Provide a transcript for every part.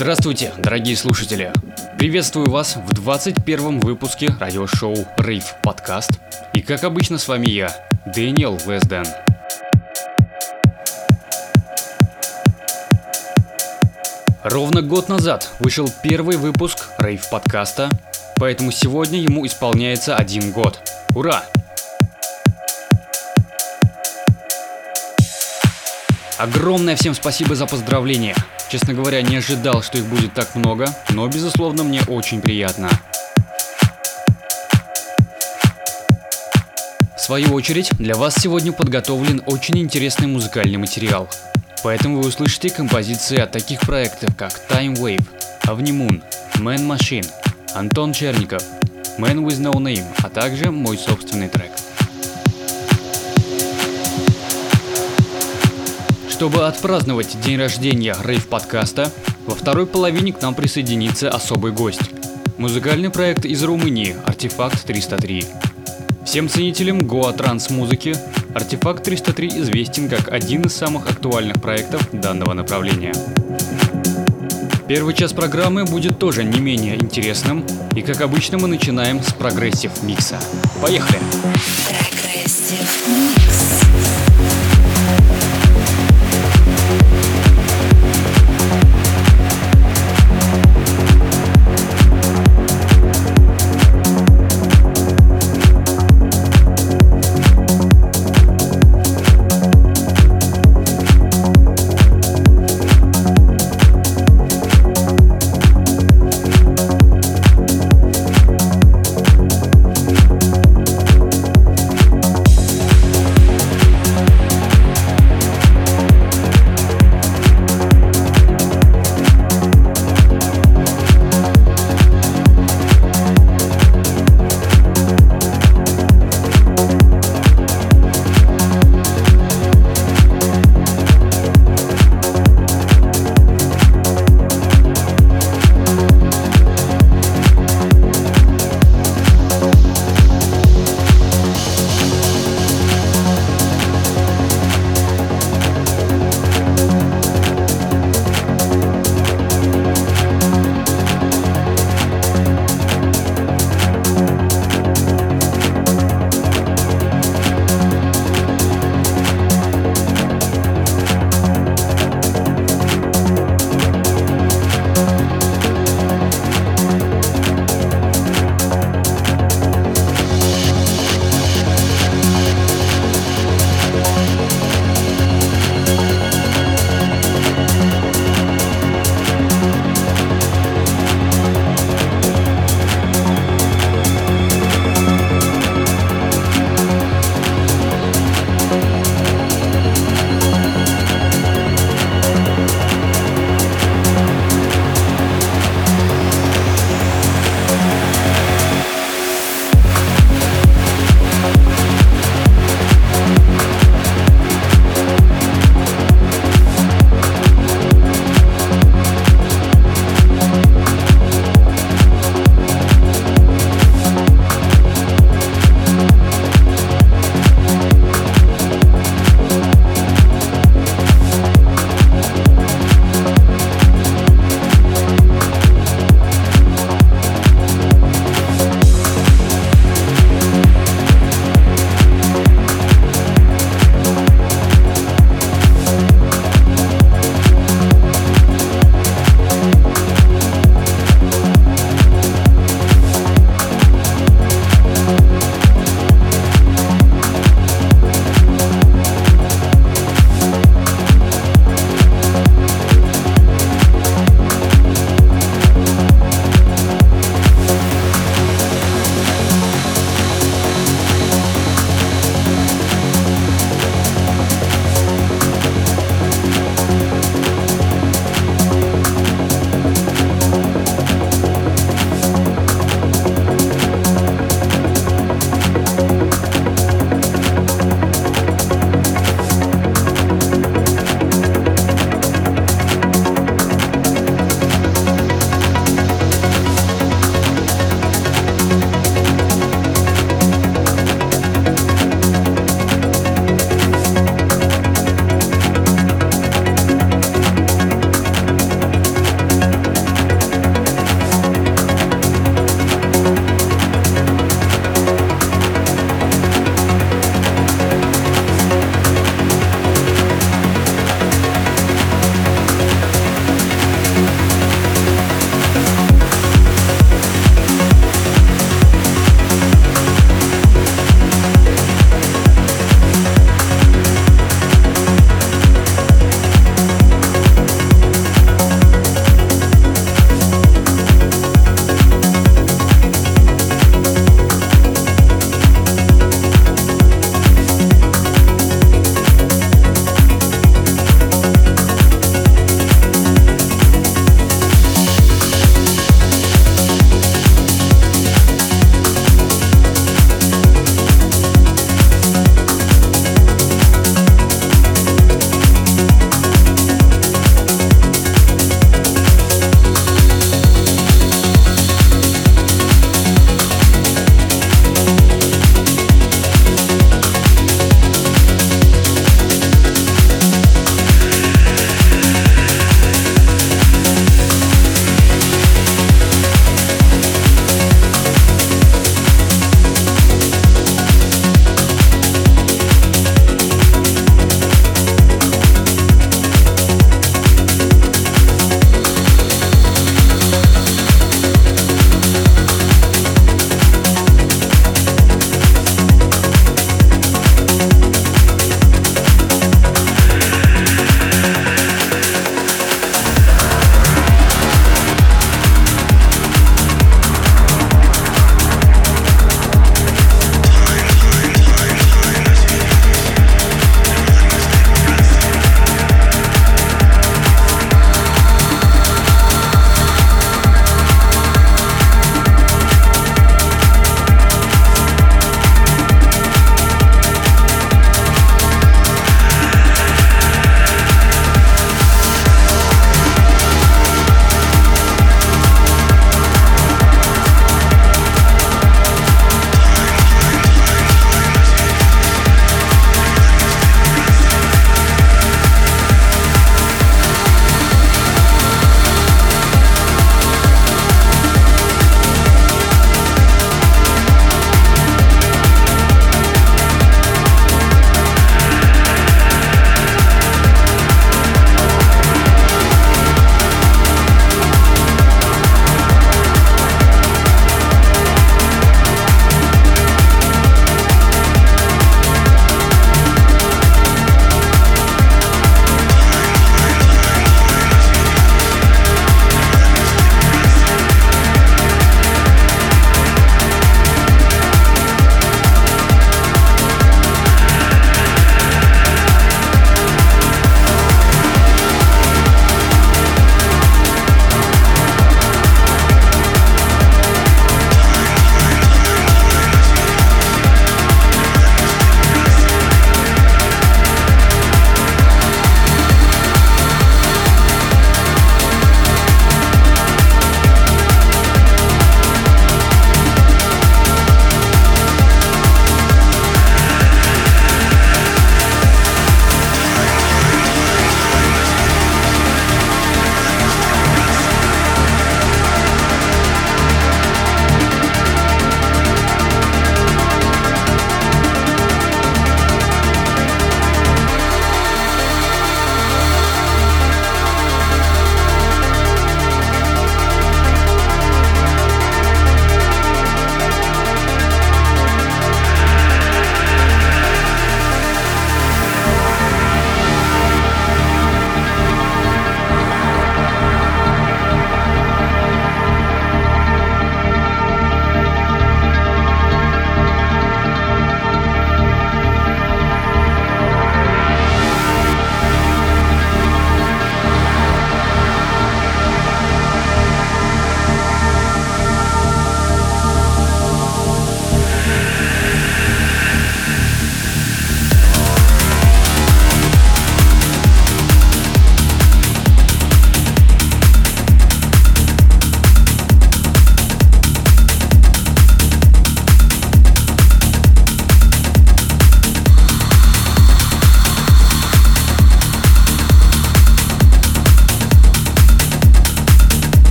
Здравствуйте, дорогие слушатели! Приветствую вас в 21 выпуске радиошоу Rave Подкаст. И как обычно с вами я, Дэниел Весден. Ровно год назад вышел первый выпуск Rave подкаста, поэтому сегодня ему исполняется один год. Ура! Огромное всем спасибо за поздравления. Честно говоря, не ожидал, что их будет так много, но безусловно мне очень приятно. В свою очередь, для вас сегодня подготовлен очень интересный музыкальный материал. Поэтому вы услышите композиции от таких проектов, как Time Wave, Avni Man Machine, Антон Черников, Man With No Name, а также мой собственный трек – Чтобы отпраздновать день рождения рейв-подкаста, во второй половине к нам присоединится особый гость. Музыкальный проект из Румынии «Artifact 303». Всем ценителям goa trance музыки «Artifact 303» известен как один из самых актуальных проектов данного направления. Первый час программы будет тоже не менее интересным, и как обычно мы начинаем с progressive микса. Поехали! Progressive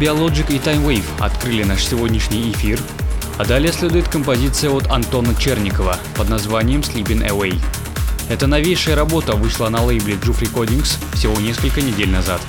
Biologic и Time Wave открыли наш сегодняшний эфир, а далее следует композиция от Антона Черникова под названием Sleeping Away. Эта новейшая работа вышла на лейбле Juve Recordings всего несколько недель назад.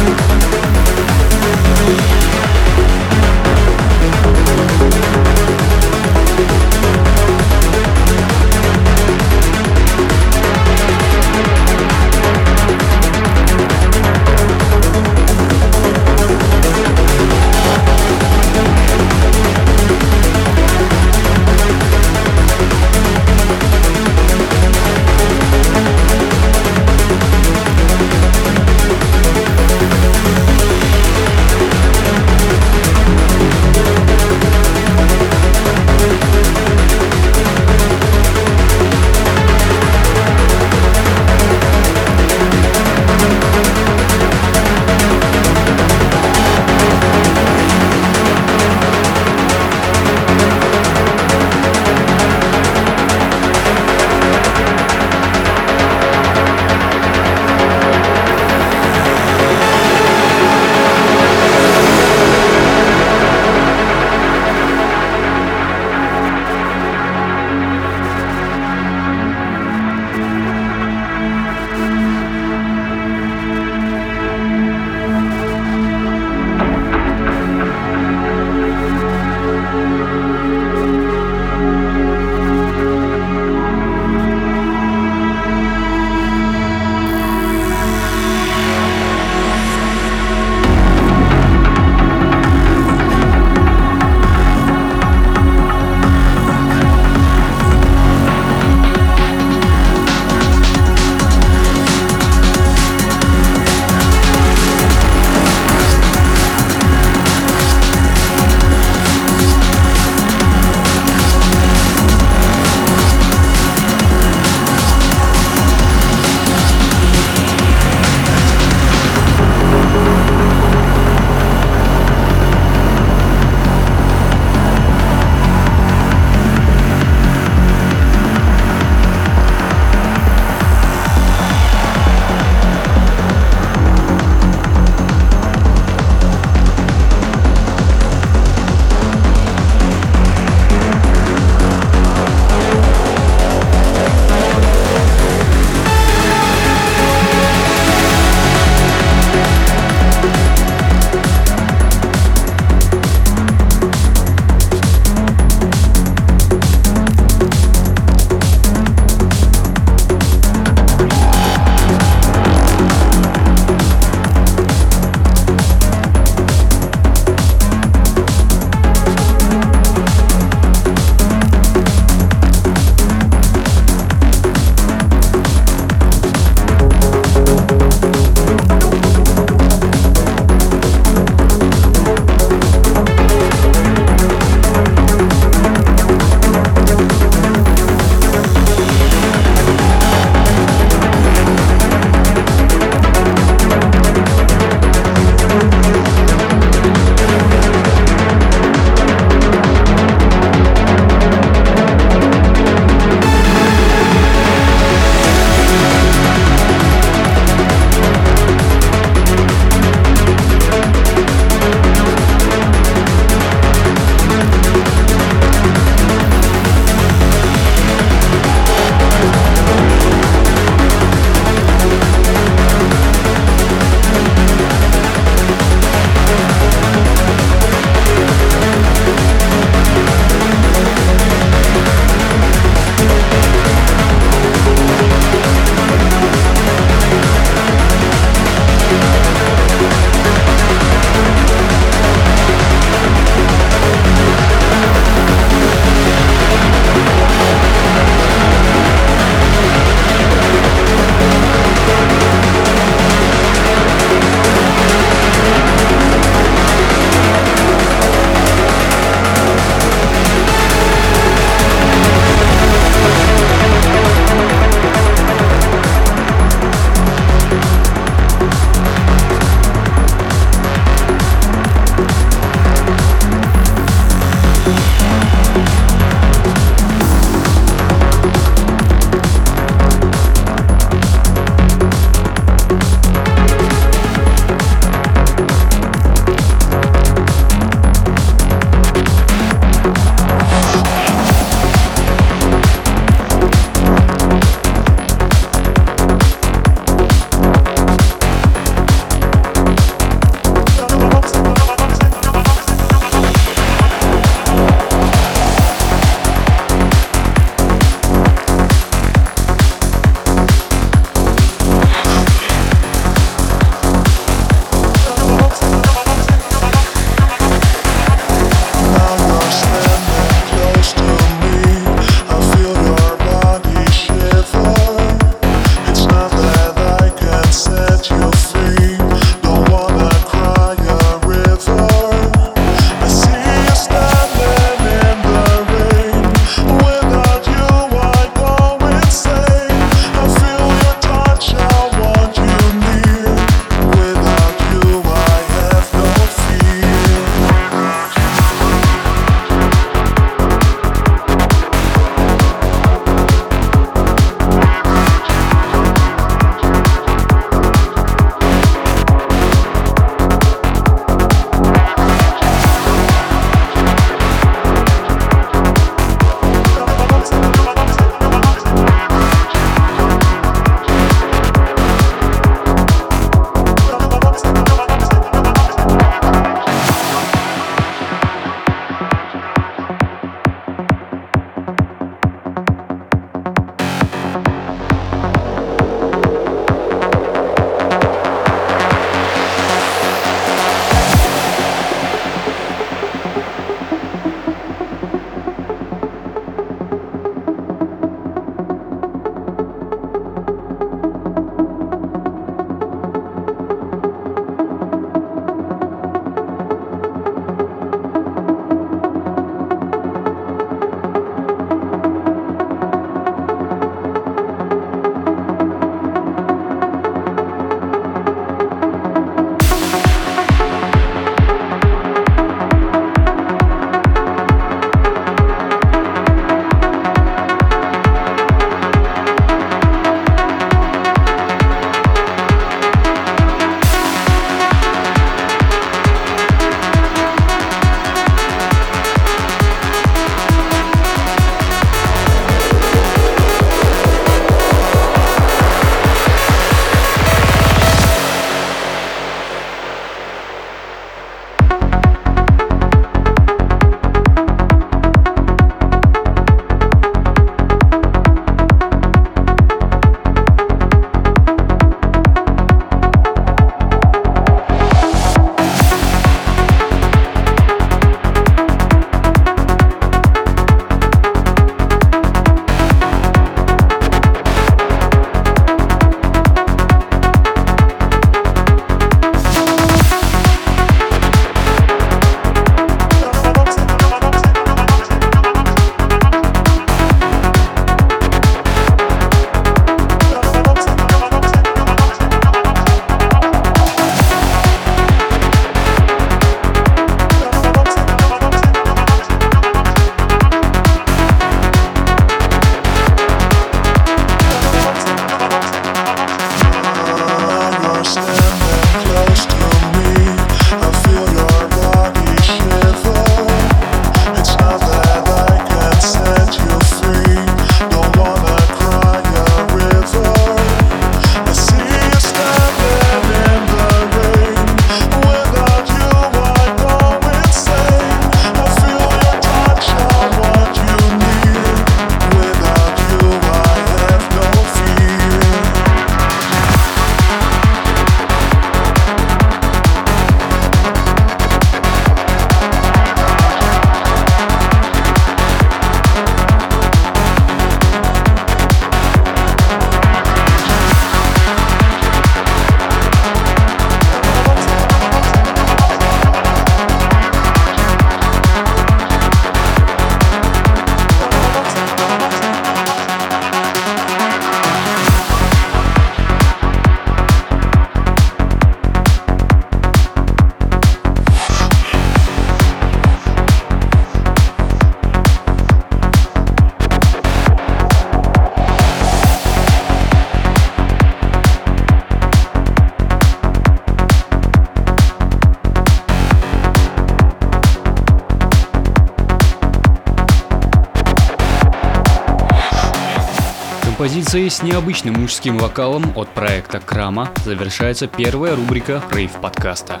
Композицией с необычным мужским вокалом от проекта Крама завершается первая рубрика рейв подкаста.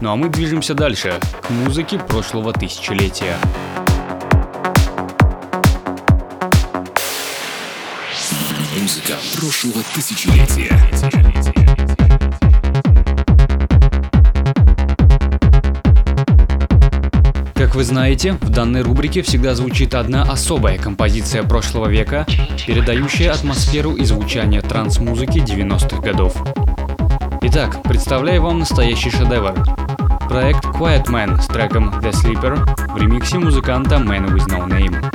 Ну а мы движемся дальше, к музыке прошлого тысячелетия. Музыка прошлого тысячелетия. Вы знаете, в данной рубрике всегда звучит одна особая композиция прошлого века, передающая атмосферу и звучание транс-музыки 90-х годов. Итак, представляю вам настоящий шедевр. Проект Quiet Man с треком The Sleeper в ремиксе музыканта Man With No Name.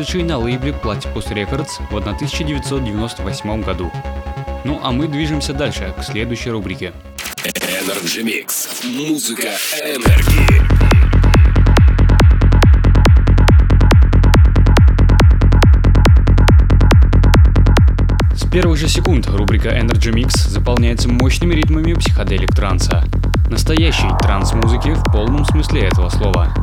Вышедший на лейбле Platypus Records в 1998 году. Ну а мы движемся дальше, к следующей рубрике. Energy Mix. Музыка энергии. С первых же секунд рубрика Energy Mix заполняется мощными ритмами психоделик транса. Настоящий транс-музыки в полном смысле этого слова.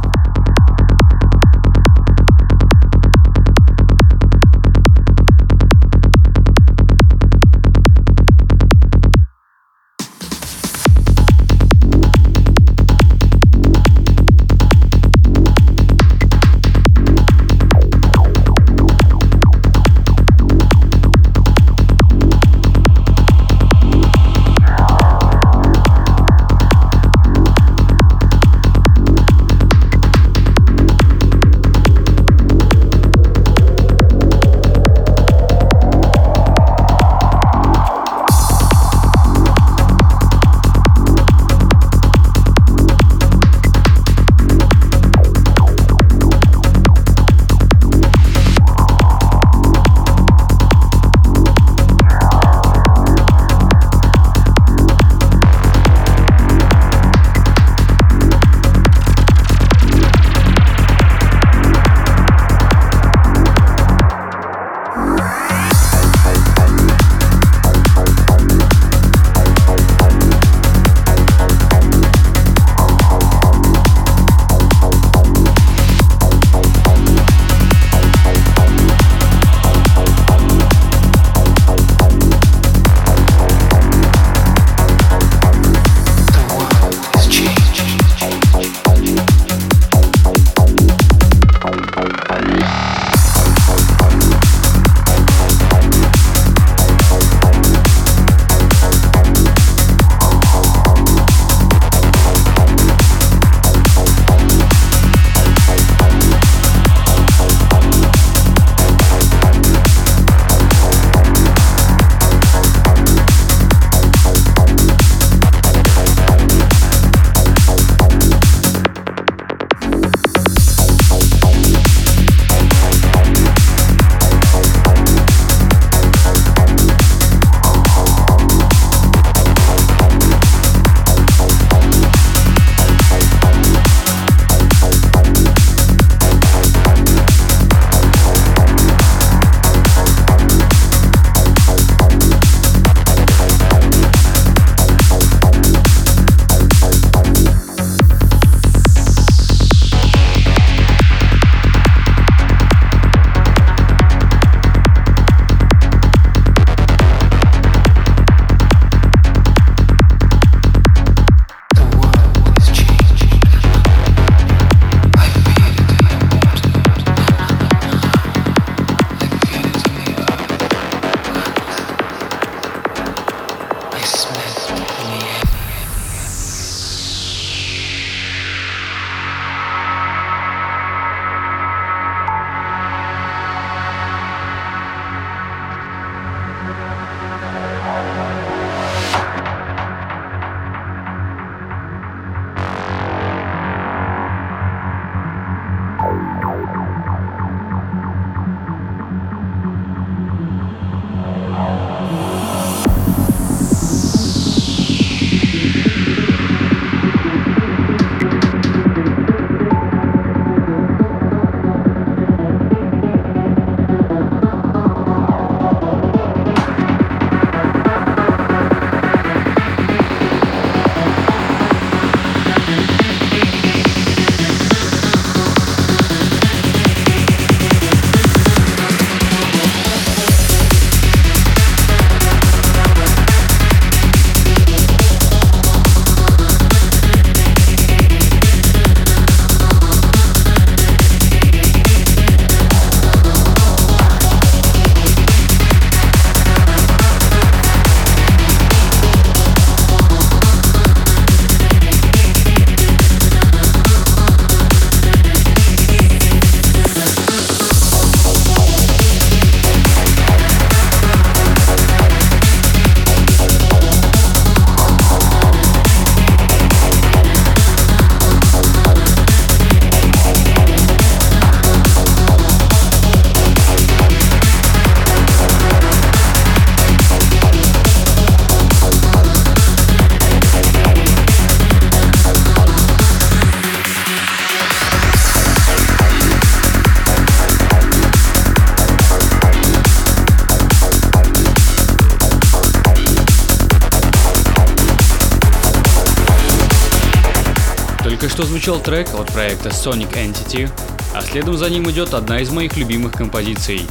Что звучал трек от проекта Sonic Entity, а следом за ним идет одна из моих любимых композиций.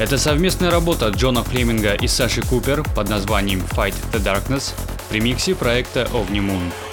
Это совместная работа Джона Флеминга и Саши Купер под названием Fight the Darkness в ремиксе проекта Ovni Moon.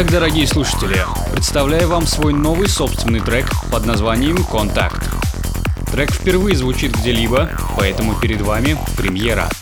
Итак, дорогие слушатели, представляю вам свой новый собственный трек под названием «Контакт». Трек впервые звучит где-либо, поэтому перед вами премьера –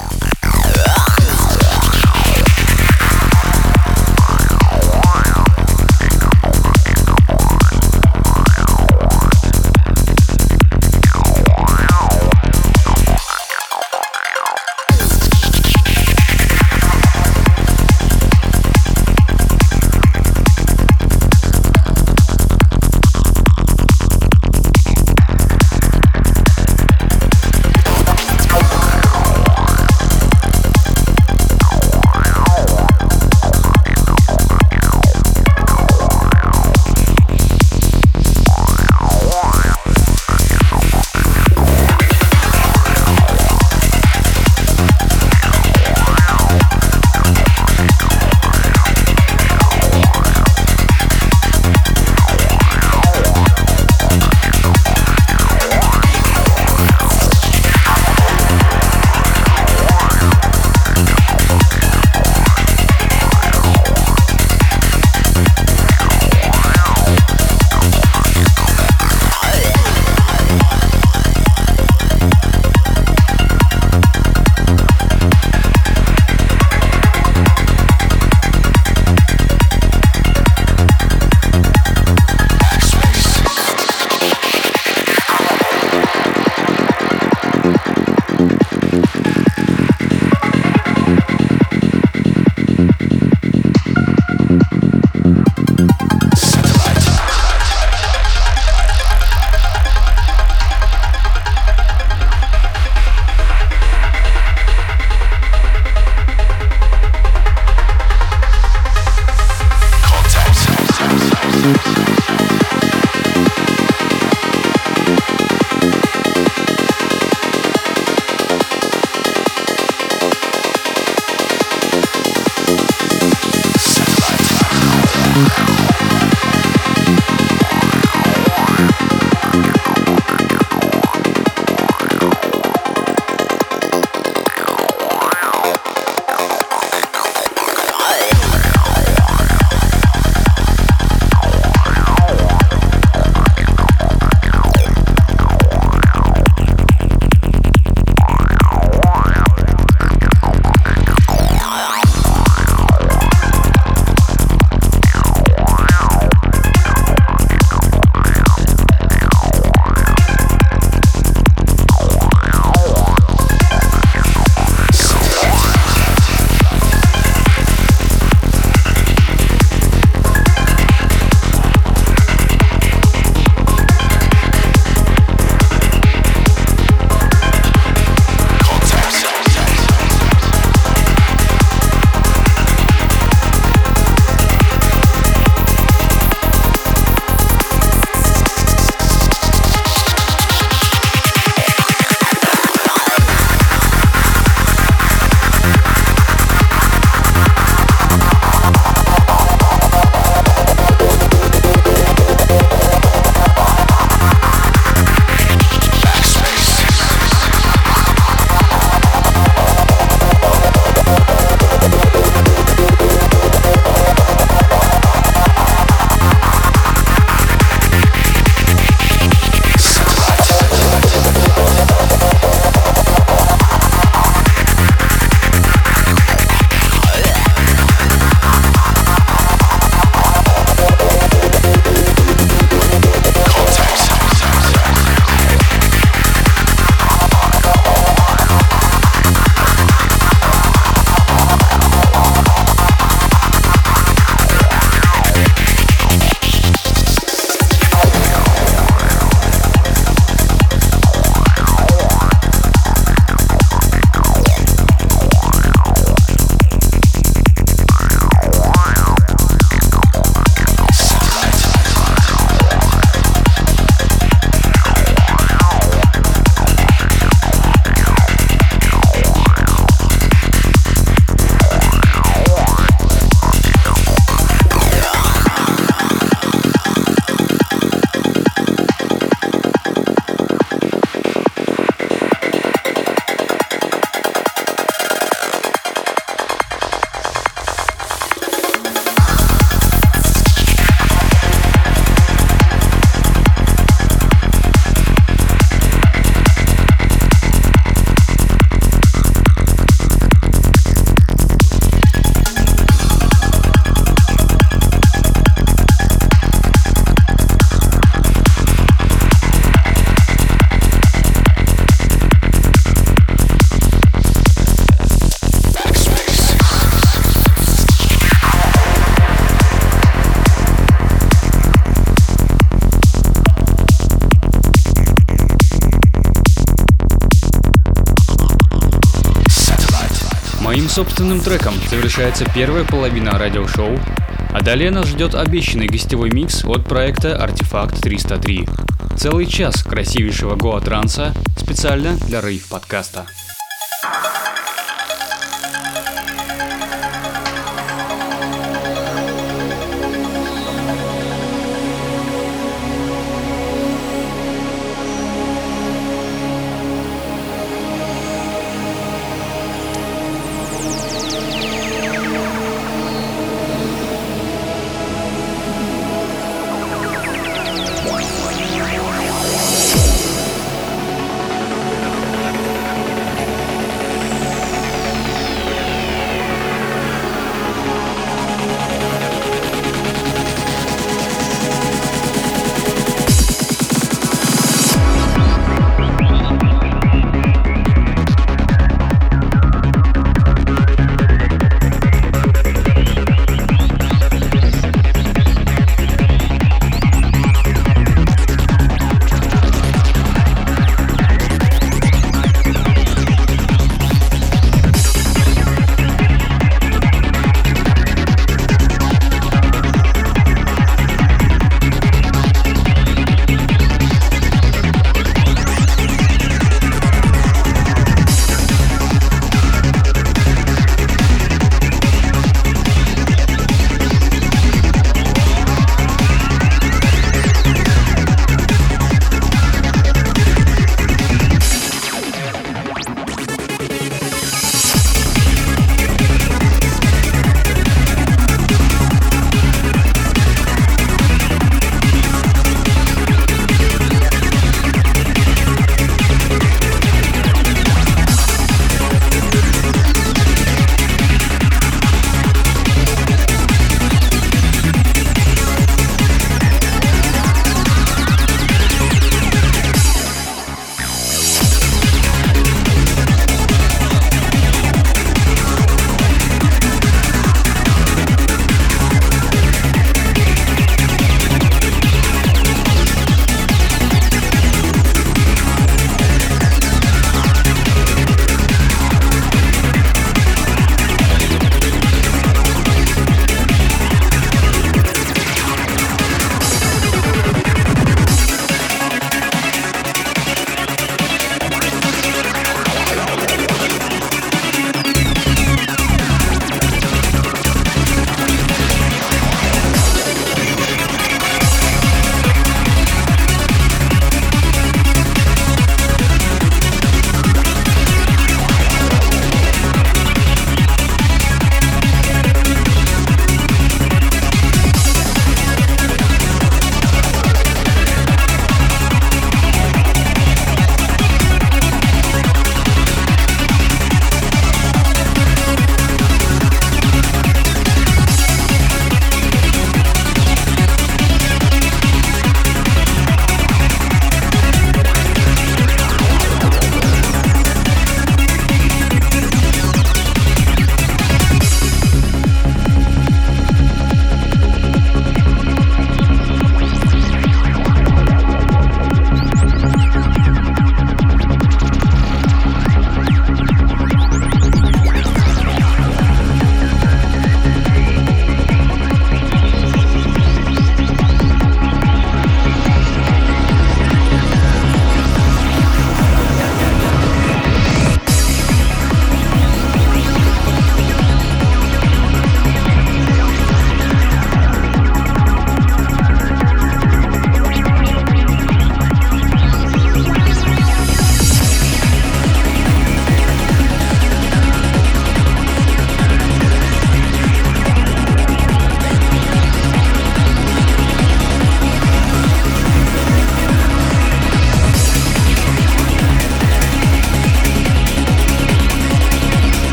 Собственным треком завершается первая половина радиошоу, а далее нас ждет обещанный гостевой микс от проекта Артефакт 303. Целый час красивейшего гоа-транса специально для рейв-подкаста.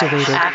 Activated.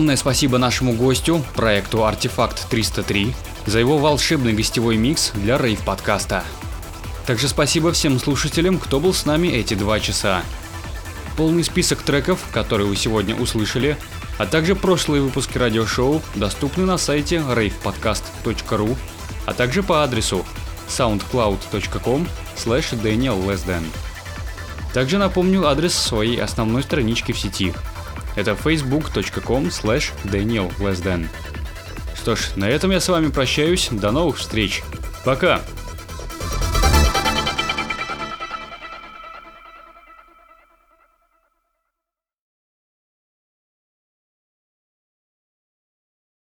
Огромное спасибо нашему гостю, проекту Артефакт 303, за его волшебный гостевой микс для рейв-подкаста. Также спасибо всем слушателям, кто был с нами эти два часа. Полный список треков, которые вы сегодня услышали, а также прошлые выпуски радиошоу доступны на сайте ravepodcast.ru, а также по адресу soundcloud.com slash. Также напомню адрес своей основной странички в сети. Это facebook.com slash. Что ж, на этом я с вами прощаюсь. До новых встреч. Пока!